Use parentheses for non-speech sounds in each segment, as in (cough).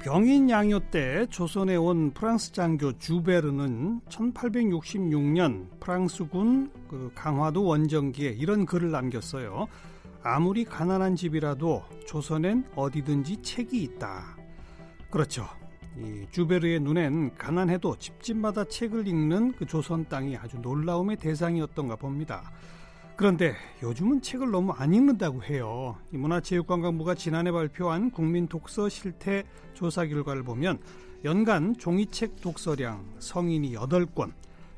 병인 양요 때 조선에 온 프랑스 장교 주베르는 1866년 프랑스군 그 강화도 원정기에 이런 글을 남겼어요. 아무리 가난한 집이라도 조선엔 어디든지 책이 있다. 그렇죠. 이 주베르의 눈엔 가난해도 집집마다 책을 읽는 그 조선 땅이 아주 놀라움의 대상이었던가 봅니다. 그런데 요즘은 책을 너무 안 읽는다고 해요. 이 문화체육관광부가 지난해 발표한 국민 독서 실태 조사 결과를 보면 연간 종이책 독서량 성인이 8권,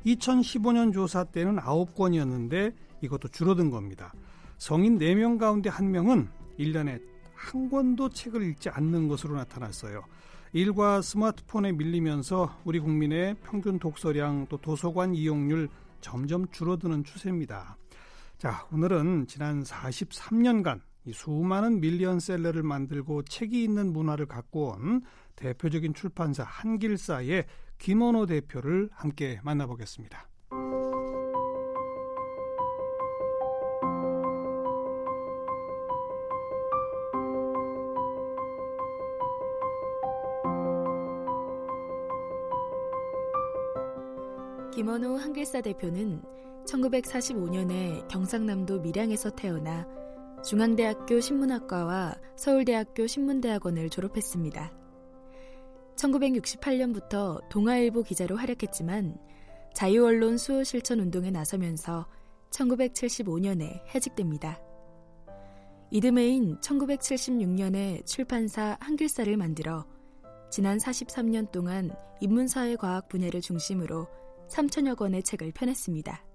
2015년 조사 때는 9권이었는데 이것도 줄어든 겁니다. 성인 4명 가운데 1명은 1년에 한 권도 책을 읽지 않는 것으로 나타났어요. 일과 스마트폰에 밀리면서 우리 국민의 평균 독서량 또 도서관 이용률 점점 줄어드는 추세입니다. 자, 오늘은 지난 43년간 이 수많은 밀리언셀러를 만들고 책이 있는 문화를 갖고 온 대표적인 출판사 한길사의 김원호 대표를 함께 만나보겠습니다. 김원호 한길사 대표는 1945년에 경상남도 밀양에서 태어나 중앙대학교 신문학과와 서울대학교 신문대학원을 졸업했습니다. 1968년부터 동아일보 기자로 활약했지만 자유언론 수호 실천 운동에 나서면서 1975년에 해직됩니다. 이듬해인 1976년에 출판사 한길사를 만들어 지난 43년 동안 인문사회 과학 분야를 중심으로 3천여 권의 책을 펴냈습니다.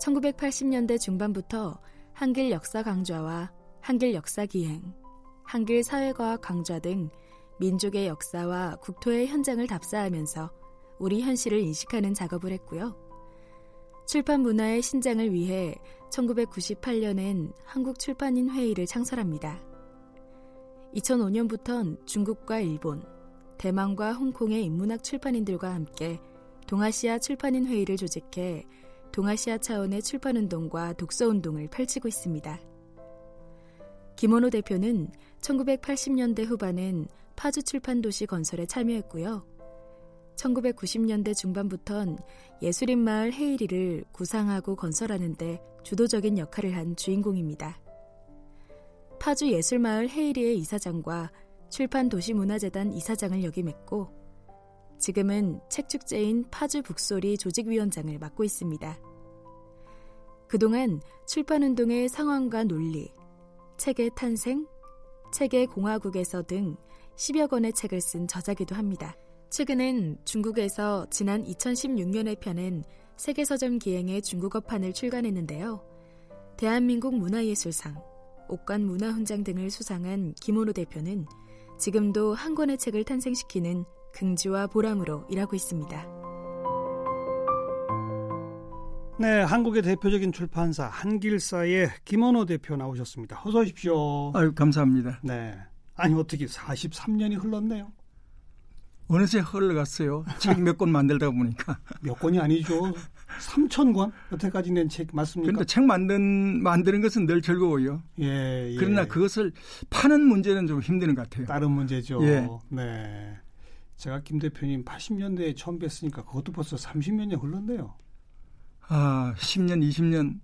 1980년대 중반부터 한길 역사 강좌와 한길 역사 기행, 한길 사회과학 강좌 등 민족의 역사와 국토의 현장을 답사하면서 우리 현실을 인식하는 작업을 했고요. 출판 문화의 신장을 위해 1998년엔 한국출판인 회의를 창설합니다. 2005년부턴 중국과 일본, 대만과 홍콩의 인문학 출판인들과 함께 동아시아 출판인 회의를 조직해 동아시아 차원의 출판운동과 독서운동을 펼치고 있습니다. 김원호 대표는 1980년대 후반엔 파주 출판 도시 건설에 참여했고요. 1990년대 중반부턴 예술인 마을 헤이리를 구상하고 건설하는데 주도적인 역할을 한 주인공입니다. 파주 예술마을 헤이리의 이사장과 출판 도시문화재단 이사장을 역임했고 지금은 책축제인 파주 북소리 조직위원장을 맡고 있습니다. 그동안 출판운동의 상황과 논리, 책의 탄생, 책의 공화국에서 등 10여 권의 책을 쓴 저자기도 합니다. 최근엔 중국에서 지난 2016년에 펴낸 세계서점 기행의 중국어판을 출간했는데요. 대한민국 문화예술상, 옥관 문화훈장 등을 수상한 김원호 대표는 지금도 한 권의 책을 탄생시키는 긍지와 보람으로 일하고 있습니다. 네, 한국의 대표적인 출판사 한길사의 김원호 대표 나오셨습니다. 어서 오십시오. 아유, 감사합니다. 네. 아니 어떻게 43년이 흘렀네요. 어느새 흘러갔어요. 책 몇 권 만들다 보니까. (laughs) 몇 권이 아니죠. 3천 권 여태까지 낸 책 맞습니까? 그런데 책 만든 만드는 것은 늘 즐거워요. 예, 예. 그러나 그것을 파는 문제는 좀 힘드는 것 같아요. 다른 문제죠. 예. 네. 제가 김 대표님 80년대에 처음 뵀으니까 그것도 벌써 30년이 흘렀네요. 아, 10년, 20년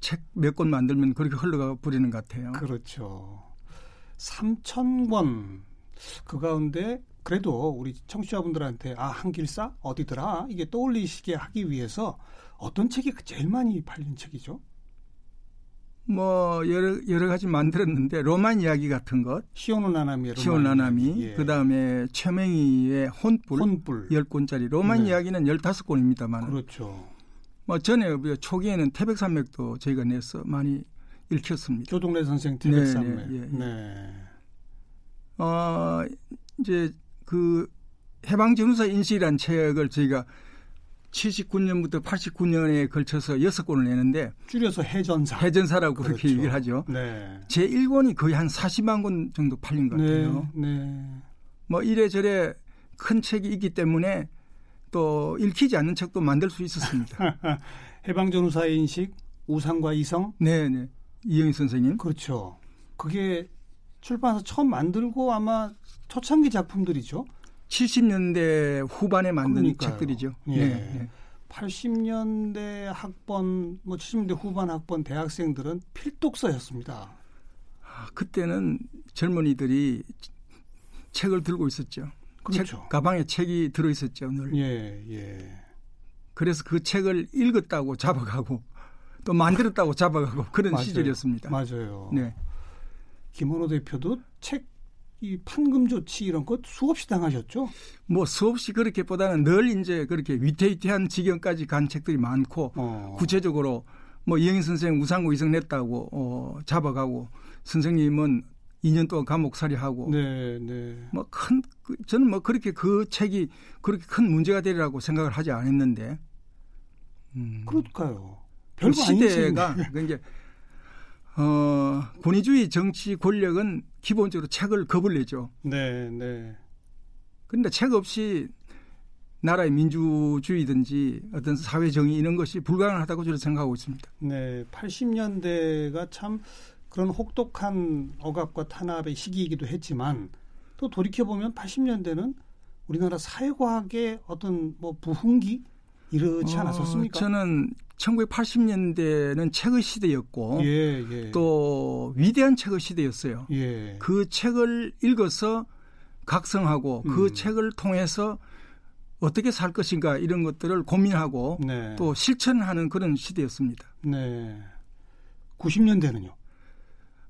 책 몇 권 만들면 그렇게 흘러가 버리는 것 같아요. 그렇죠. 3천 권. 그 가운데 그래도 우리 청취자분들한테 아, 한길사 어디더라? 이게 떠올리시게 하기 위해서 어떤 책이 제일 많이 팔린 책이죠? 뭐 여러 여러 가지 만들었는데 로만 이야기 같은 것 시오노 나나미 시오노 나나미 예. 그다음에 최명희의 혼불, 혼불. 10권짜리 로만 네. 이야기는 15권입니다만 그렇죠. 뭐 전에 초기에는 태백산맥도 저희가 내서 많이 읽혔습니다. 조동래 선생 태백산맥. 네, 네, 예, 네. 어 이제 그 해방전후사 인식이라는 책을 저희가 79년부터 89년에 걸쳐서 6권을 내는데 줄여서 해전사. 해전사라고 그렇죠. 그렇게 얘기를 하죠. 네. 제 1권이 거의 한 40만 권 정도 팔린 것 같아요. 네. 네. 뭐 이래저래 큰 책이 있기 때문에 또 읽히지 않는 책도 만들 수 있었습니다. (laughs) 해방전 후사의 인식, 우상과 이성. 네, 네. 이영희 선생님. 그렇죠. 그게 출판사 처음 만들고 아마 초창기 작품들이죠. 70년대 후반에 만든 그러니까요. 책들이죠. 예. 네. 80년대 학번, 뭐 70년대 후반 학번 대학생들은 필독서였습니다. 아, 그때는 젊은이들이 책을 들고 있었죠. 그렇죠. 책, 가방에 책이 들어 있었죠, 늘. 예, 예. 그래서 그 책을 읽었다고 잡아가고 또 만들었다고 잡아가고 그런 맞아요. 시절이었습니다. 맞아요. 네. 김원호 대표도 책 이 판금 조치 이런 것 수없이 당하셨죠? 뭐 수없이 그렇게보다는 늘 이제 그렇게 위태위태한 지경까지 간 책들이 많고 어. 구체적으로 뭐 이영희 선생 우상고 이성 냈다고 어, 잡아가고 선생님은 2년 동안 감옥살이하고 네, 네. 뭐큰 그, 저는 뭐 그렇게 그 책이 그렇게 큰 문제가 되리라고 생각을 하지 않았는데 음. 그럴까요? 별 시대가 (laughs) 그러니까 이제 어, 권위주의 정치 권력은 기본적으로 책을 겁을 내죠. 네, 네. 그런데 책 없이 나라의 민주주의든지 어떤 사회 정의 이런 것이 불가능하다고 저는 생각하고 있습니다. 네, 80년대가 참 그런 혹독한 억압과 탄압의 시기이기도 했지만 또 돌이켜 보면 80년대는 우리나라 사회과학의 어떤 뭐 부흥기 이렇지 어, 않았었습니까? 어, 저는 1980년대는 책의 시대였고 예, 예. 또 위대한 책의 시대였어요. 예. 그 책을 읽어서 각성하고 그 음. 그 책을 통해서 어떻게 살 것인가 이런 것들을 고민하고 네. 또 실천하는 그런 시대였습니다. 네. 90년대는요?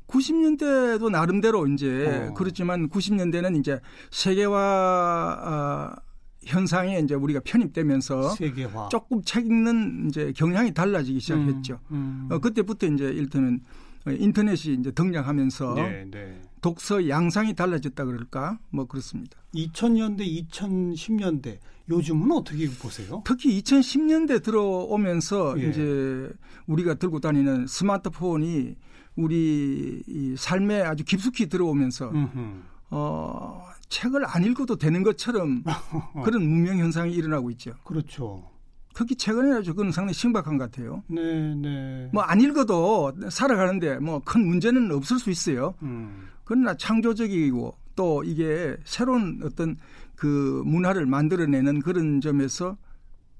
90년대도 나름대로 이제 어. 그렇지만 90년대는 이제 세계화 어, 현상에 이제 우리가 편입되면서 세계화. 조금 책 읽는 이제 경향이 달라지기 시작했죠. 음, 음. 어, 그때부터 이제 일테면 인터넷이 이제 등장하면서 네, 네. 독서 양상이 달라졌다 그럴까 뭐 그렇습니다. 2000년대, 2010년대 요즘은 어떻게 보세요? 특히 2010년대 들어오면서 예. 이제 우리가 들고 다니는 스마트폰이 우리 이 삶에 아주 깊숙이 들어오면서 음흠. 어, 책을 안 읽어도 되는 것처럼 (laughs) 그런 문명 현상이 일어나고 있죠. 그렇죠. 특히 최근에 아주 그건 상당히 심각한 것 같아요. 네, 네. 뭐 안 읽어도 살아가는데 뭐 큰 문제는 없을 수 있어요. 음. 그러나 창조적이고 또 이게 새로운 어떤 그 문화를 만들어내는 그런 점에서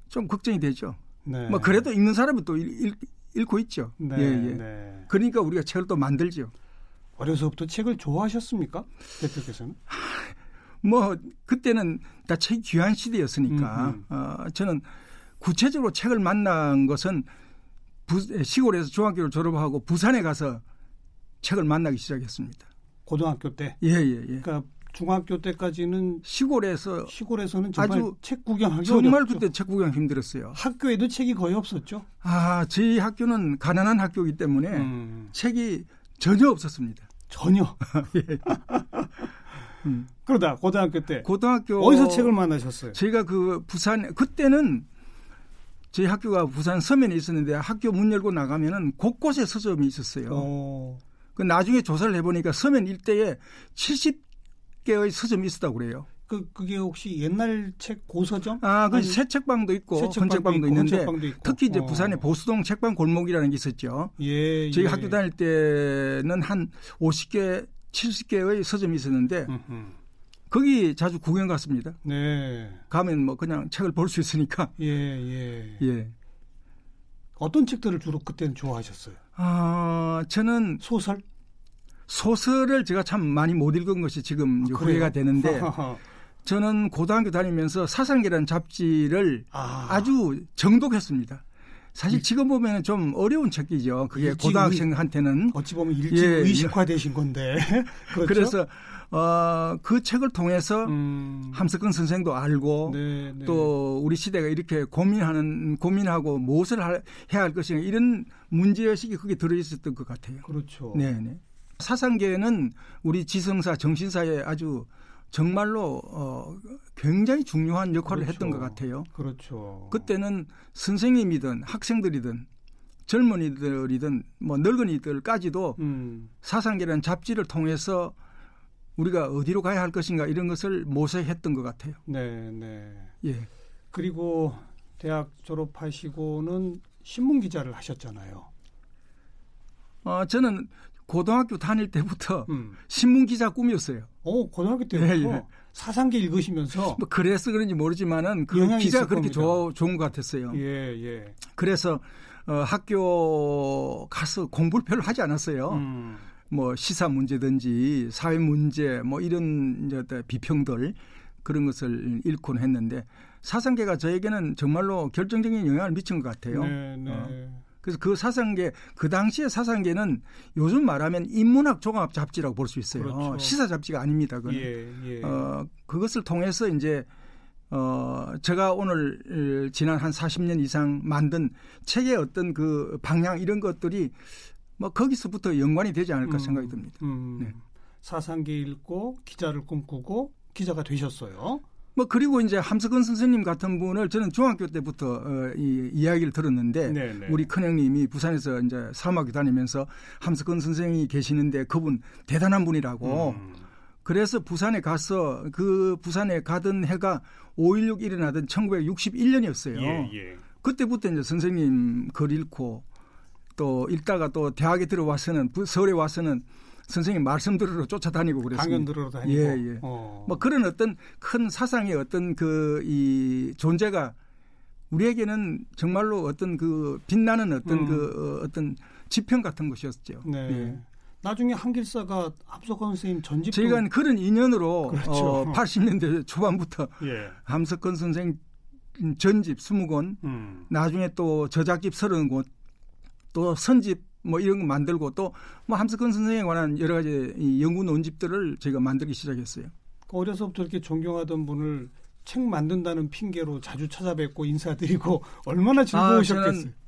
좀 걱정이 되죠. 네. 뭐 그래도 읽는 사람은 또 읽, 읽고 있죠. 네, 예, 예. 네. 그러니까 우리가 책을 또 만들죠. 어려서부터 책을 좋아하셨습니까? 대표께서는? 뭐 그때는 다책 귀한 시대였으니까 음, 음. 어, 저는 구체적으로 책을 만난 것은 부, 시골에서 중학교를 졸업하고 부산에 가서 책을 만나기 시작했습니다. 고등학교 때. 예, 예, 예. 그러니까 중학교 때까지는 시골에서 시골에서는 아주 책 구경하기 정말 어렵죠. 그때 책 구경 힘들었어요. 학교에도 책이 거의 없었죠. 아, 저희 학교는 가난한 학교이기 때문에 음. 책이 전혀 없었습니다. 전혀. (laughs) 예. 음. 그러다 고등학교 때 고등학교 어디서 책을 만나셨어요? 저희가 그 부산 그때는 저희 학교가 부산 서면에 있었는데 학교 문 열고 나가면은 곳곳에 서점이 있었어요. 오. 그 나중에 조사를 해보니까 서면 일대에 70개의 서점이 있었다고 그래요. 그 그게 혹시 옛날 책 고서점? 아, 그 새 책방도 있고 헌책방도 있는데 있고. 특히 이제 어. 부산에 보수동 책방 골목이라는 게 있었죠. 예, 저희 예. 학교 다닐 때는 한 50개, 70개의 서점이 있었는데 음흠. 거기 자주 구경 갔습니다. 네. 가면 뭐 그냥 책을 볼 수 있으니까. 예, 예. 예. 어떤 책들을 주로 그때는 좋아하셨어요? 아, 저는 소설? 소설을 제가 참 많이 못 읽은 것이 지금 아, 후회가 되는데 (laughs) 저는 고등학교 다니면서 사상계라는 잡지를 아. 주 정독했습니다. 사실 지금 보면 좀 어려운 책이죠. 그게 고등학생한테는 어찌 보면 일찍 예. 의식화되신 건데. (laughs) 그렇죠? 그래서 어, 그 책을 통해서 음. 함석근 선생도 알고 네, 네. 또 우리 시대가 이렇게 고민하는 고민하고 무엇을 할, 해야 할 것인가 이런 문제 의식이 거기에 들어 있었던 것 같아요. 그렇죠. 네, 네. 사상계는 우리 지성사 정신사에 아주 정말로 어, 굉장히 중요한 역할을 그렇죠. 했던 것 같아요. 그렇죠. 그때는 선생님이든 학생들이든 젊은이들이든 뭐 늙은이들까지도 음. 사상계라는 잡지를 통해서 우리가 어디로 가야 할 것인가 이런 것을 모색했던 것 같아요. 네, 네. 예. 그리고 대학 졸업하시고는 신문 기자를 하셨잖아요. 어, 저는 고등학교 다닐 때부터 음. 신문 기자 꿈이었어요. 어, 고등학교 때부터 예, 예. 사상계 읽으시면서 뭐 그래서 그런지 모르지만은 그 기자 그렇게 좋아, 좋은 것 같았어요. 예, 예. 그래서 어, 학교 가서 공부를 별로 하지 않았어요. 음. 뭐 시사 문제든지 사회 문제 뭐 이런 이제 비평들 그런 것을 읽곤 했는데 사상계가 저에게는 정말로 결정적인 영향을 미친 것 같아요. 네, 네. 어. 그래서 그 사상계 그 당시의 사상계는 요즘 말하면 인문학 종합 잡지라고 볼 수 있어요. 그렇죠. 시사 잡지가 아닙니다. 그건. 예, 예. 어, 그것을 통해서 이제 어, 제가 오늘 지난 한 40년 이상 만든 책의 어떤 그 방향 이런 것들이 뭐 거기서부터 연관이 되지 않을까 음, 생각이 듭니다. 음, 네. 사상계 읽고 기자를 꿈꾸고 기자가 되셨어요. 뭐 그리고 이제 함석헌 선생님 같은 분을 저는 중학교 때부터 어, 이 이야기를 들었는데 네네. 네. 우리 큰형님이 부산에서 이제 사막교 다니면서 함석헌 선생이 계시는데 그분 대단한 분이라고 음. 그래서 부산에 가서 그 부산에 가던 해가 5.16 일어나던 1961년이었어요. 예, 예. 그때부터 이제 선생님 글 읽고 또 읽다가 또 대학에 들어와서는 서울에 와서는 선생님 말씀 들으러 쫓아다니고 그랬습니다. 강연 들으러 다니고. 예, 예. 어. 뭐 그런 어떤 큰 사상의 어떤 그 이 존재가 우리에게는 정말로 어떤 그 빛나는 어떤 음. 그 어, 어떤 지평 같은 것이었죠. 네. 예. 나중에 한길사가 함석헌 선생님 전집 저희가 그런 인연으로 그렇죠. (laughs) 어, 80년대 초반부터 예. 함석헌 선생 전집 20권, 음. 나중에 또 저작집 30곳, 또 선집 뭐 이런 거 만들고 또 뭐 함석헌 선생에 관한 여러 가지 이 연구 논집들을 저희가 만들기 시작했어요. 어려서부터 이렇게 존경하던 분을 책 만든다는 핑계로 자주 찾아뵙고 인사드리고 (laughs) 얼마나 즐거우셨겠어요. 아,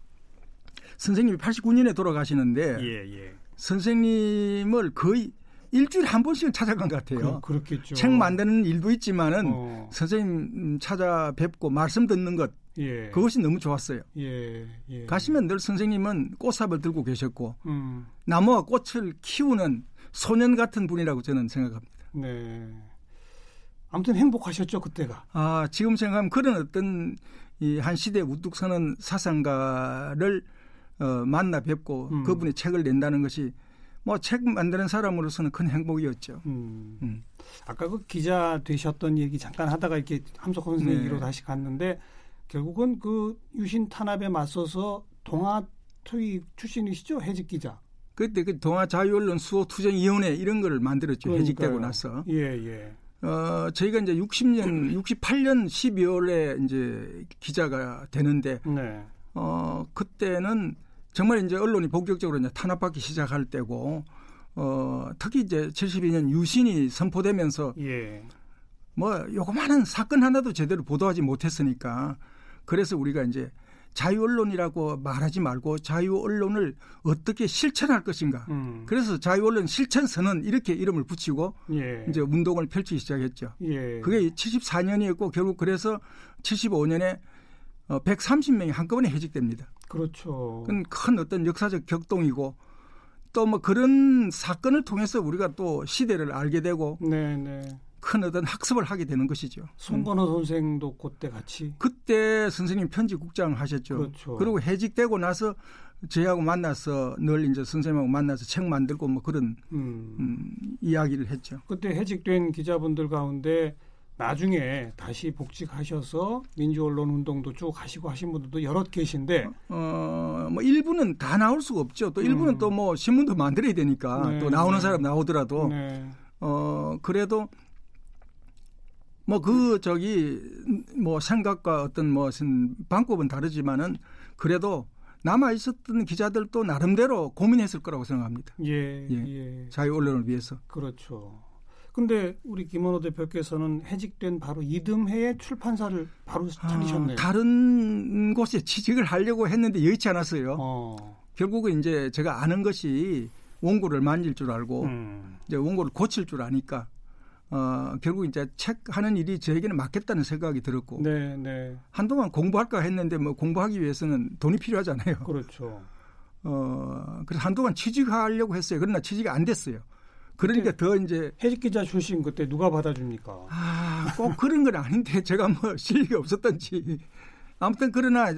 선생님이 89년에 돌아가시는데 예, 예. 선생님을 거의 일주일에 한 번씩은 찾아간 것 같아요. 그, 렇겠죠책 만드는 일도 있지만은 어. 선생님 찾아뵙고 말씀 듣는 것 예. 그것이 너무 좋았어요. 예, 예. 가시면 늘 선생님은 꽃삽을 들고 계셨고 음. 나무와 꽃을 키우는 소년 같은 분이라고 저는 생각합니다. 네. 아무튼 행복하셨죠 그때가. 아 지금 생각하면 그런 어떤 이 한 시대 우뚝 서는 사상가를 어, 만나 뵙고 음. 그분이 책을 낸다는 것이 뭐 책 만드는 사람으로서는 큰 행복이었죠. 음. 음. 아까 그 기자 되셨던 얘기 잠깐 하다가 이렇게 함석헌 선생 네. 얘기로 다시 갔는데 결국은 그 유신 탄압에 맞서서 동아 투입 출신이시죠 해직 기자. 그때 그 동아 자유언론 수호 투쟁 위원회 이런 거를 만들었죠 그러니까요. 해직되고 나서. 예 예. 어 저희가 이제 60년 68년 12월에 이제 기자가 되는데 네. 어 그때는 정말 이제 언론이 본격적으로 이제 탄압받기 시작할 때고 어 특히 이제 72년 유신이 선포되면서 예. 뭐 요거만한 사건 하나도 제대로 보도하지 못했으니까 그래서 우리가 이제 자유 언론이라고 말하지 말고 자유 언론을 어떻게 실천할 것인가. 음. 그래서 자유 언론 실천 선언 이렇게 이름을 붙이고 예. 이제 운동을 펼치기 시작했죠. 예. 그게 74년이었고 결국 그래서 75년에 어 130명이 한꺼번에 해직됩니다. 그렇죠. 그건 큰 어떤 역사적 격동이고 또 뭐 그런 사건을 통해서 우리가 또 시대를 알게 되고 네네. 네. 큰 어떤 학습을 하게 되는 것이죠. 송건호 음. 선생도 그때 같이 그때 선생님 편집국장 하셨죠. 그렇죠. 그리고 해직되고 나서 저희하고 만나서 늘 이제 선생님하고 만나서 책 만들고 뭐 그런 음. 음, 이야기를 했죠. 그때 해직된 기자분들 가운데 나중에 다시 복직하셔서 민주언론 운동도 쭉 하시고 하신 분들도 여럿 계신데 어, 뭐 일부는 다 나올 수가 없죠. 또 일부는 음. 또뭐 신문도 만들어야 되니까 네, 또 나오는 네. 사람 나오더라도 네. 어 그래도 뭐 그 저기 뭐 생각과 어떤 무슨 방법은 다르지만은 그래도 남아 있었던 기자들도 나름대로 고민했을 거라고 생각합니다. 예, 예. 예. 자유 언론을 위해서. 그렇죠. 근데 우리 김원호 대표께서는 해직된 바로 이듬해에 출판사를 바로 차리셨네요. 아, 다른 곳에 취직을 하려고 했는데 여의치 않았어요. 어. 결국은 이제 제가 아는 것이 원고를 만질 줄 알고 음. 이제 원고를 고칠 줄 아니까 어, 결국 이제 책 하는 일이 저에게는 맞겠다는 생각이 들었고 네, 네. 한동안 공부할까 했는데 뭐 공부하기 위해서는 돈이 필요하잖아요. 그렇죠. 어, 그래서 한동안 취직하려고 했어요. 그러나 취직이 안 됐어요. 그러니까 더 이제 해직 기자 출신 그때 누가 받아줍니까? 아, 꼭 그런 건 아닌데 (laughs) 제가 뭐 실력이 없었던지 아무튼 그러나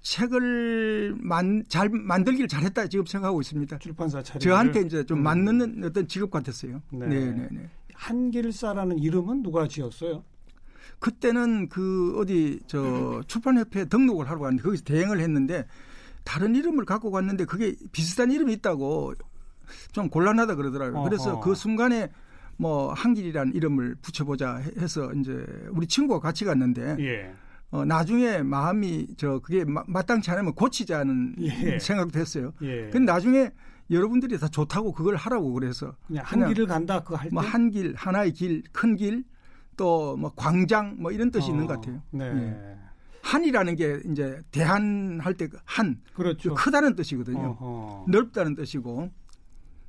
책을 만, 잘 만들기를 잘했다 지금 생각하고 있습니다. 출판사 차리 저한테 이제 좀 음. 맞는 어떤 직업 같았어요. 네, 네, 네. 네. 한길사라는 이름은 누가 지었어요? 그때는 그 어디 저 출판협회에 등록을 하러 갔는데 거기서 대행을 했는데 다른 이름을 갖고 갔는데 그게 비슷한 이름이 있다고 좀 곤란하다 그러더라고요. 어허. 그래서 그 순간에 뭐 한길이라는 이름을 붙여보자 해서 이제 우리 친구가 같이 갔는데 예. 어, 나중에 마음이 저 그게 마, 마땅치 않으면 고치자는 예. 생각도 했어요. 예. 근데 나중에 여러분들이 다 좋다고 그걸 하라고 그래서 한 길을 간다 그할 때. 뭐 한 길, 하나의 길, 큰 길, 또 뭐 광장 뭐 이런 뜻이 어, 있는 것 같아요. 네. 예. 한이라는 게 이제 대한 할 때 한, 그렇죠. 크다는 뜻이거든요. 어허. 넓다는 뜻이고,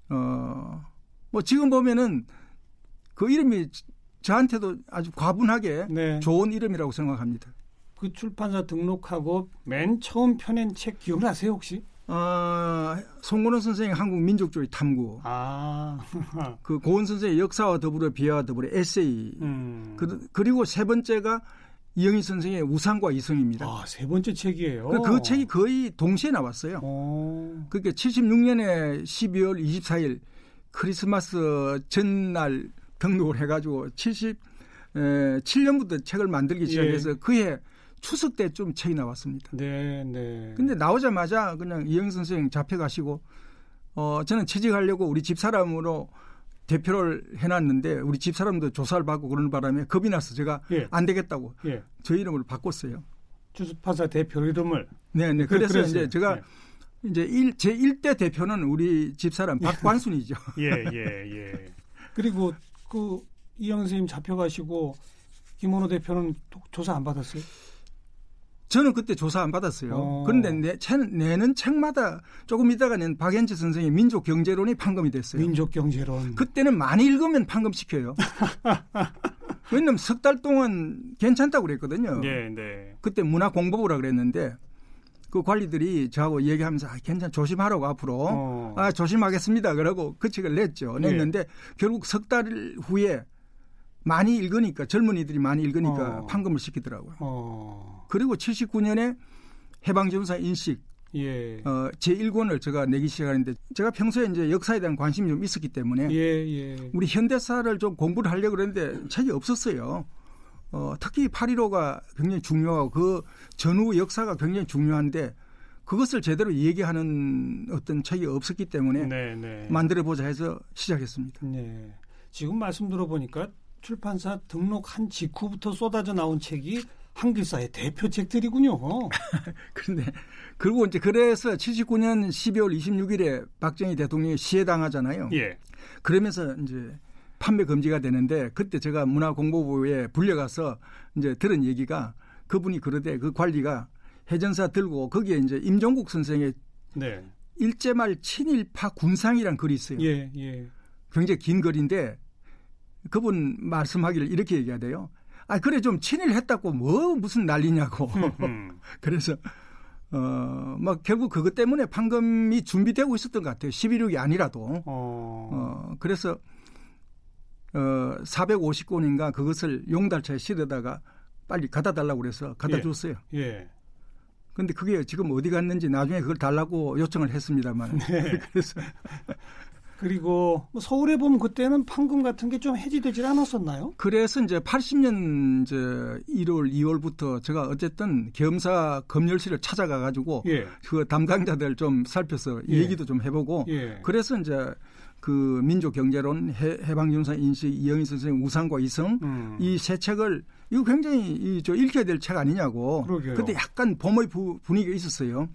어, 뭐 지금 보면은 그 이름이 저한테도 아주 과분하게 네. 좋은 이름이라고 생각합니다. 그 출판사 등록하고 맨 처음 펴낸 책 기억나세요 혹시? 어, 송건호 선생의 한국 민족주의 탐구. 아. (laughs) 그 고은 선생의 역사와 더불어 비하와 더불어 에세이. 음. 그, 그리고 세 번째가 이영희 선생의 우상과 이성입니다. 아, 세 번째 책이에요. 그, 그 책이 거의 동시에 나왔어요. 오. 그게 76년에 12월 24일 크리스마스 전날 등록을 해가지고 77년부터 책을 만들기 시작해서 예. 그해 추석 때 좀 책이 나왔습니다. 네, 네. 근데 나오자마자 그냥 이영 선생 잡혀가시고 어 저는 취직하려고 우리 집 사람으로 대표를 해놨는데 우리 집 사람도 조사를 받고 그러는 바람에 겁이 나서 제가 예. 안 되겠다고 예. 저 이름을 바꿨어요. 주스파사 대표 이름을. 네, 네. 그래서 그랬어요. 이제 제가 예. 이제 일, 제 1대 대표는 우리 집 사람 예. 박관순이죠. (laughs) 예, 예, 예. 그리고 그 이영 선생님 잡혀가시고 김원호 대표는 조사 안 받았어요? 저는 그때 조사 안 받았어요. 어. 그런데 내, 내는 책마다 조금 있다가 낸 박연치 선생의 민족 경제론이 판검이 됐어요. 민족 경제론. 그때는 많이 읽으면 판검시켜요. (laughs) 왜냐면 석 달 동안 괜찮다고 그랬거든요. 네, 네. 그때 문화공부부라 그랬는데 그 관리들이 저하고 얘기하면서 아, 괜찮 조심하라고 앞으로 어. 아 조심하겠습니다. 그러고 그 책을 냈죠. 냈는데 네. 결국 석 달 후에 많이 읽으니까 젊은이들이 많이 읽으니까 어. 판금을 시키더라고요. 어. 그리고 79년에 해방전사 인식 예. 어, 제 1권을 제가 내기 시작하는데 제가 평소에 이제 역사에 대한 관심이 좀 있었기 때문에 예, 예. 우리 현대사를 좀 공부를 하려고 그랬는데 책이 없었어요. 어, 특히 8.15가 굉장히 중요하고 그 전후 역사가 굉장히 중요한데 그것을 제대로 얘기하는 어떤 책이 없었기 때문에 네, 네. 만들어 보자 해서 시작했습니다. 네. 지금 말씀 들어보니까 출판사 등록한 직후부터 쏟아져 나온 책이 한글사의 대표책들이군요. (laughs) 그런데 그리고 이제 그래서 79년 12월 26일에 박정희 대통령이 시해당하잖아요. 예. 그러면서 이제 판매 금지가 되는데 그때 제가 문화공보부에 불려가서 이제 들은 얘기가 그분이 그러되 그 관리가 해전사 들고 거기에 이제 임종국 선생의 네. 일제말 친일파 군상이란 글이 있어요. 예, 예. 굉장히 긴 글인데 그분 말씀하기를 이렇게 얘기하대요. 아, 그래 좀 친일했다고 뭐 무슨 난리냐고. (laughs) 그래서 어, 막 결국 그것 때문에 판금이 준비되고 있었던 것 같아요. 11.6이 아니라도. 어. 어, 그래서 어, 450권인가 그것을 용달차에 실어다가 빨리 갖다 달라고 그래서 갖다 예. 줬어요. 예. 근데 그게 지금 어디 갔는지 나중에 그걸 달라고 요청을 했습니다만. 네. (laughs) 그래서 그리고 뭐 서울에 보면 그때는 판금 같은 게 좀 해지되질 않았었나요? 그래서 이제 80년 이제 1월, 2월부터 제가 어쨌든 겸사 검열실을 찾아가 가지고 예. 그 담당자들 좀 살펴서 예. 얘기도 좀 해보고 예. 그래서 이제 그 민족 경제론 해, 방전사 인식 이영희 선생님 우상과 이성 음. 이세 책을 이거 굉장히 이, 저 읽혀야 될 책 아니냐고 그러게요. 그때 약간 봄의 부, 분위기가 있었어요.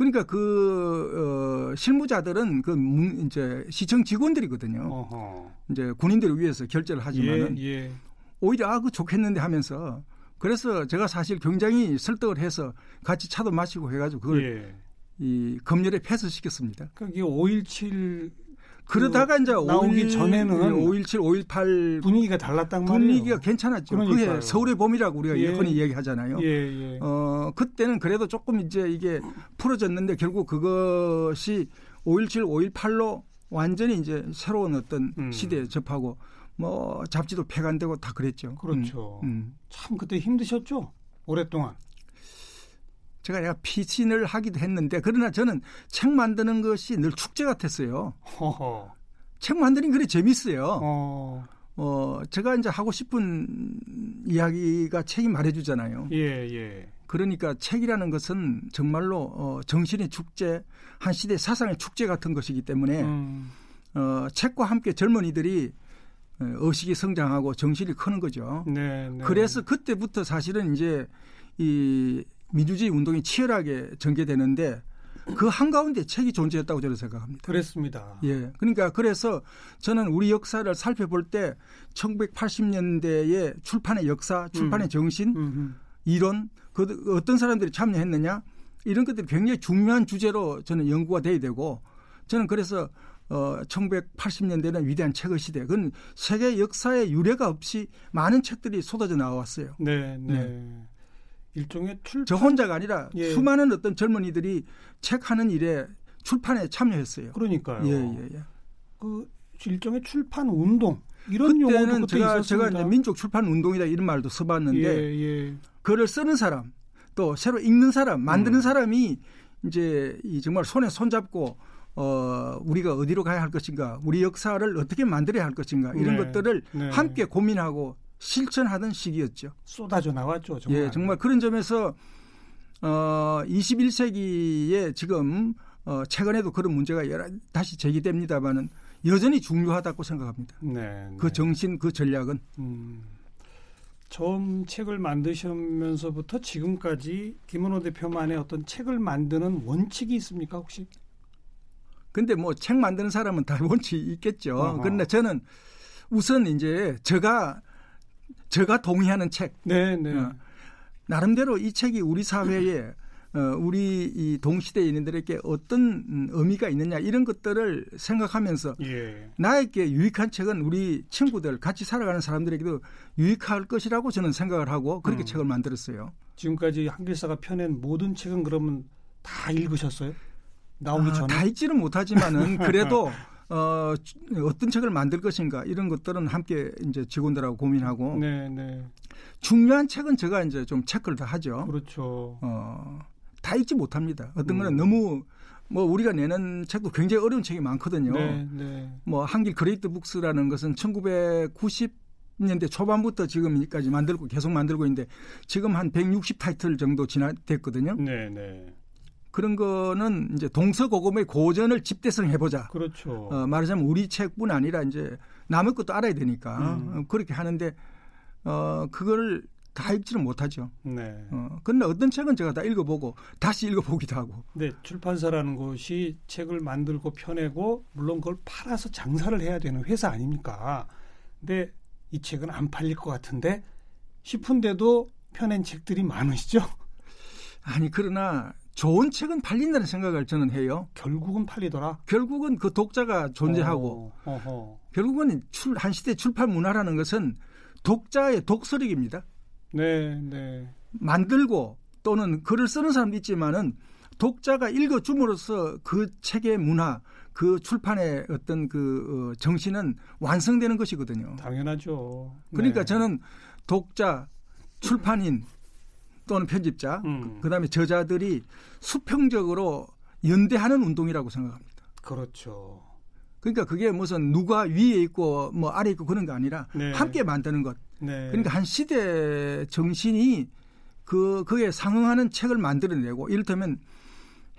그러니까 그 어, 실무자들은 그 문, 이제 시청 직원들이거든요. 어허. 이제 군인들을 위해서 결제를 하지만은 예, 예. 오히려 아 그 좋겠는데 하면서 그래서 제가 사실 굉장히 설득을 해서 같이 차도 마시고 해가지고 그걸 예. 이 검열에 패스시켰습니다. 그게 5.17 그러다가 그 이제 나오기 5 전에는 517, 518 분위기가 달랐단 말이에요. 분위기가 괜찮았죠. 그러니까요. 그게 서울의 봄이라고 우리가 예. 흔히 얘기하잖아요. 예, 예. 어, 그때는 그래도 조금 이제 이게 풀어졌는데 결국 그것이 517, 518로 완전히 이제 새로운 어떤 음. 시대에 접하고 뭐 잡지도 폐간되고 다 그랬죠. 그렇죠. 음, 음. 참 그때 힘드셨죠. 오랫동안. 제가 내가 피신을 하기도 했는데 그러나 저는 책 만드는 것이 늘 축제 같았어요. 허허. 책 만드는 게 그래 재밌어요. 어. 어, 제가 이제 하고 싶은 이야기가 책이 말해주잖아요. 예, 예. 그러니까 책이라는 것은 정말로 어, 정신의 축제, 한 시대 사상의 축제 같은 것이기 때문에 음. 어, 책과 함께 젊은이들이 어, 의식이 성장하고 정신이 크는 거죠. 네, 네. 그래서 그때부터 사실은 이제 이 민주주의 운동이 치열하게 전개되는데 그 한가운데 책이 존재했다고 저는 생각합니다. 그렇습니다. 예. 그러니까 그래서 저는 우리 역사를 살펴볼 때 1980년대의 출판의 역사, 출판의 음. 정신, 음흠. 이론, 그 어떤 사람들이 참여했느냐 이런 것들이 굉장히 중요한 주제로 저는 연구가 돼야 되고 저는 그래서 어 1980년대는 위대한 책의 시대. 그건 세계 역사에 유례가 없이 많은 책들이 쏟아져 나왔어요. 네, 네. 네. 일종의 출판 저 혼자가 아니라 예. 수많은 어떤 젊은이들이 책 하는 일에 출판에 참여했어요. 그러니까요. 예, 예, 예. 그 일종의 출판 운동 이런 그때는 제가 있었습니다. 제가 이제 민족 출판 운동이다 이런 말도 써봤는데 예, 예. 글을 쓰는 사람 또 새로 읽는 사람 만드는 음. 사람이 이제 이 정말 손에 손잡고 어 우리가 어디로 가야 할 것인가 우리 역사를 어떻게 만들어야 할 것인가 이런 네. 것들을 네. 함께 고민하고 실천하던 시기였죠. 쏟아져 나왔죠. 정말. 예, 정말 그런 점에서 어 21세기에 지금 어 최근에도 그런 문제가 여러 다시 제기됩니다만은 여전히 중요하다고 생각합니다. 네, 그 네. 정신, 그 전략은. 음. 처음 책을 만드시면서부터 지금까지 김은호 대표만의 어떤 책을 만드는 원칙이 있습니까 혹시? 근데 뭐 책 만드는 사람은 다 (laughs) 원칙이 있겠죠. 어허. 그런데 저는 우선 이제 제가 제가 동의하는 책. 네, 네. 어, 나름대로 이 책이 우리 사회에 어, 우리 이 동시대에 있는들에게 어떤 의미가 있느냐 이런 것들을 생각하면서 예. 나에게 유익한 책은 우리 친구들 같이 살아가는 사람들에게도 유익할 것이라고 저는 생각을 하고 그렇게 음. 책을 만들었어요. 지금까지 한길사가 펴낸 모든 책은 그러면 다 읽으셨어요? 나오기 아, 전에 다 읽지는 못하지만은 (laughs) 그래도 어, 어떤 책을 만들 것인가 이런 것들은 함께 이제 직원들하고 고민하고 네, 네. 중요한 책은 제가 이제 좀 체크를 다 하죠. 그렇죠. 어, 다 읽지 못합니다. 어떤 음. 거는 너무 뭐 우리가 내는 책도 굉장히 어려운 책이 많거든요. 네, 네. 뭐 한길 Great Books라는 것은 1990 년대 초반부터 지금까지 만들고 계속 만들고 있는데 지금 한 160 타이틀 정도 지나 됐거든요. 네, 네. 그런 거는 이제 동서고금의 고전을 집대성 해보자. 그렇죠. 어, 말하자면 우리 책뿐 아니라 이제 남의 것도 알아야 되니까 음. 어, 그렇게 하는데 어 그걸 다 읽지는 못하죠. 네. 어, 근데 어떤 책은 제가 다 읽어보고 다시 읽어보기도 하고. 네, 출판사라는 곳이 책을 만들고 펴내고 물론 그걸 팔아서 장사를 해야 되는 회사 아닙니까? 근데 이 책은 안 팔릴 것 같은데 싶은데도 펴낸 책들이 많으시죠? 아니 그러나 좋은 책은 팔린다는 생각을 저는 해요. 결국은 팔리더라. 결국은 그 독자가 존재하고 어, 결국은 출, 한 시대 출판 문화라는 것은 독자의 독서력입니다. 네, 네. 만들고 또는 글을 쓰는 사람도 있지만은 독자가 읽어줌으로써 그 책의 문화, 그 출판의 어떤 그 어, 정신은 완성되는 것이거든요. 당연하죠. 그러니까 네. 저는 독자, 출판인 또는 편집자, 음. 그다음에 저자들이 수평적으로 연대하는 운동이라고 생각합니다. 그렇죠. 그러니까 그게 무슨 누가 위에 있고 뭐 아래 있고 그런 게 아니라 네. 함께 만드는 것. 네. 그러니까 한 시대 정신이 그 그에 상응하는 책을 만들어내고 이를테면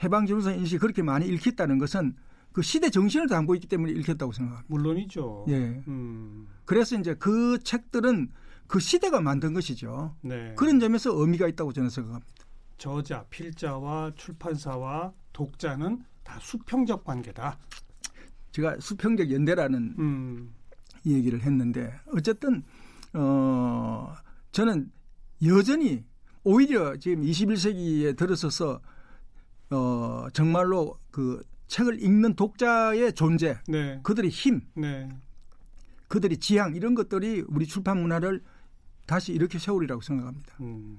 해방지문사 인식이 그렇게 많이 읽혔다는 것은 그 시대 정신을 담고 있기 때문에 읽혔다고 생각합니다. 물론이죠. 예. 음. 그래서 이제 그 책들은 그 시대가 만든 것이죠. 네. 그런 점에서 의미가 있다고 저는 생각합니다. 저자, 필자와 출판사와 독자는 다 수평적 관계다. 제가 수평적 연대라는 음. 얘기를 했는데 어쨌든 어 저는 여전히 오히려 지금 21세기에 들어서서 어 정말로 그 책을 읽는 독자의 존재, 네. 그들의 힘, 네. 그들의 지향 이런 것들이 우리 출판 문화를 다시 이렇게 세우리라고 생각합니다. 음,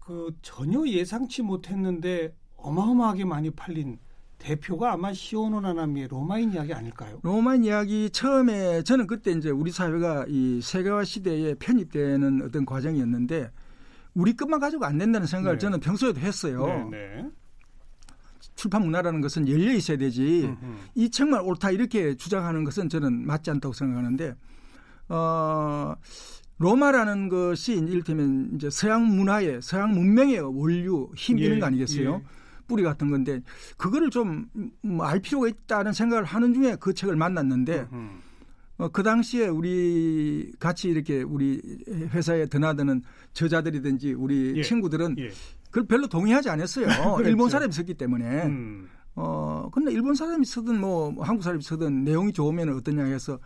그 전혀 예상치 못했는데 어마어마하게 많이 팔린 대표가 아마 시오노 나나미의 로마인 이야기 아닐까요? 로마인 이야기 처음에 저는 그때 이제 우리 사회가 이 세계화 시대에 편입되는 어떤 과정이었는데 우리 것만 가지고 안 된다는 생각을 네. 저는 평소에도 했어요. 네, 네. 출판 문화라는 것은 열려 있어야 되지 음흠. 이 책만 옳다 이렇게 주장하는 것은 저는 맞지 않다고 생각하는데 어 로마라는 것이 이를테면 이제 서양 문화의 서양 문명의 원류 힘 예, 이런 거 아니겠어요? 예. 뿌리 같은 건데 그거를 좀알 뭐 필요가 있다는 생각을 하는 중에 그 책을 만났는데 어, 그 당시에 우리 같이 이렇게 우리 회사에 드나드는 저자들이든지 우리 예. 친구들은 예. 그걸 별로 동의하지 않았어요. (laughs) 그렇죠. 일본 사람이 썼기 때문에. 음. 어, 근데 일본 사람이 쓰든 뭐 한국 사람이 쓰든 내용이 좋으면 어떠냐 해서 그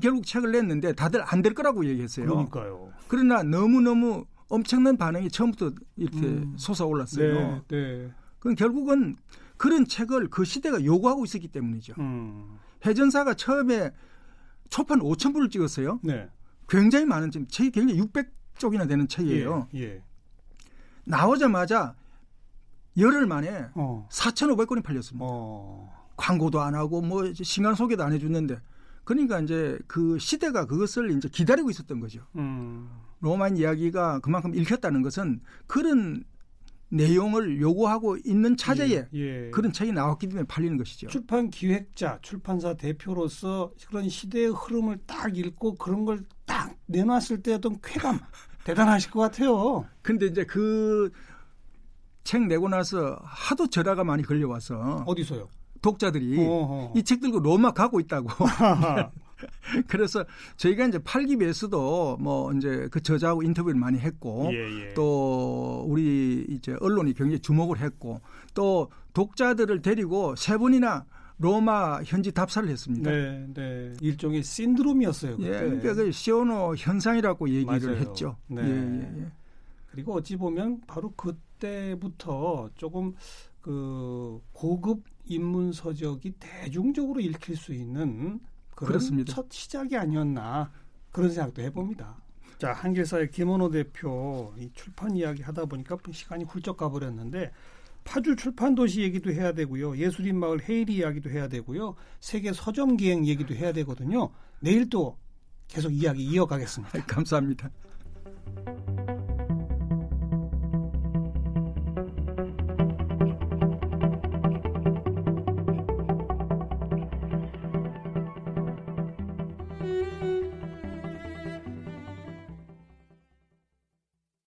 결국 책을 냈는데 다들 안 될 거라고 얘기했어요. 그러니까요. 그러나 너무너무 엄청난 반응이 처음부터 이렇게 음. 솟아올랐어요. 네, 네. 그럼 결국은 그런 책을 그 시대가 요구하고 있었기 때문이죠. 음. 해전사가 처음에 초판 5천 부를 찍었어요. 네. 굉장히 많은 지금 책이 굉장히 600쪽이나 되는 책이에요. 예, 예. 나오자마자 열흘 만에 어. 4,500건이 팔렸습니다. 어. 광고도 안 하고 뭐 신간 소개도 안 해줬는데 그러니까 이제 그 시대가 그것을 이제 기다리고 있었던 거죠. 음. 로마인 이야기가 그만큼 읽혔다는 것은 그런 내용을 요구하고 있는 차제에 예, 예. 그런 책이 나왔기 때문에 팔리는 것이죠. 출판 기획자, 출판사 대표로서 그런 시대의 흐름을 딱 읽고 그런 걸 딱 내놨을 때 어떤 쾌감 (laughs) 대단하실 것 같아요. 근데 이제 그 책 내고 나서 하도 절하가 많이 걸려와서 어디서요? 독자들이 어허. 이책 들고 로마 가고 있다고. (laughs) (laughs) 그래서 저희가 이제 팔기 위해서도 뭐 이제 그 저자하고 인터뷰를 많이 했고 예, 예. 또 우리 이제 언론이 굉장히 주목을 했고 또 독자들을 데리고 세 번이나 로마 현지 답사를 했습니다. 네, 네. 일종의 신드롬이었어요. 그때. 예, 그러니까 그 시오노 현상이라고 얘기를 맞아요. 했죠. 네. 예, 예, 예. 그리고 어찌 보면 바로 그때부터 조금 그 고급 인문 서적이 대중적으로 읽힐 수 있는 그런 그렇습니다. 첫 시작이 아니었나 그런 생각도 해봅니다. 자 한길사의 김원호 대표 이 출판 이야기 하다 보니까 시간이 훌쩍 가버렸는데 파주 출판 도시 얘기도 해야 되고요. 예술인 마을 헤이리 이야기도 해야 되고요. 세계 서점 기행 얘기도 해야 되거든요. 내일 또 계속 이야기 이어가겠습니다. (laughs) 감사합니다.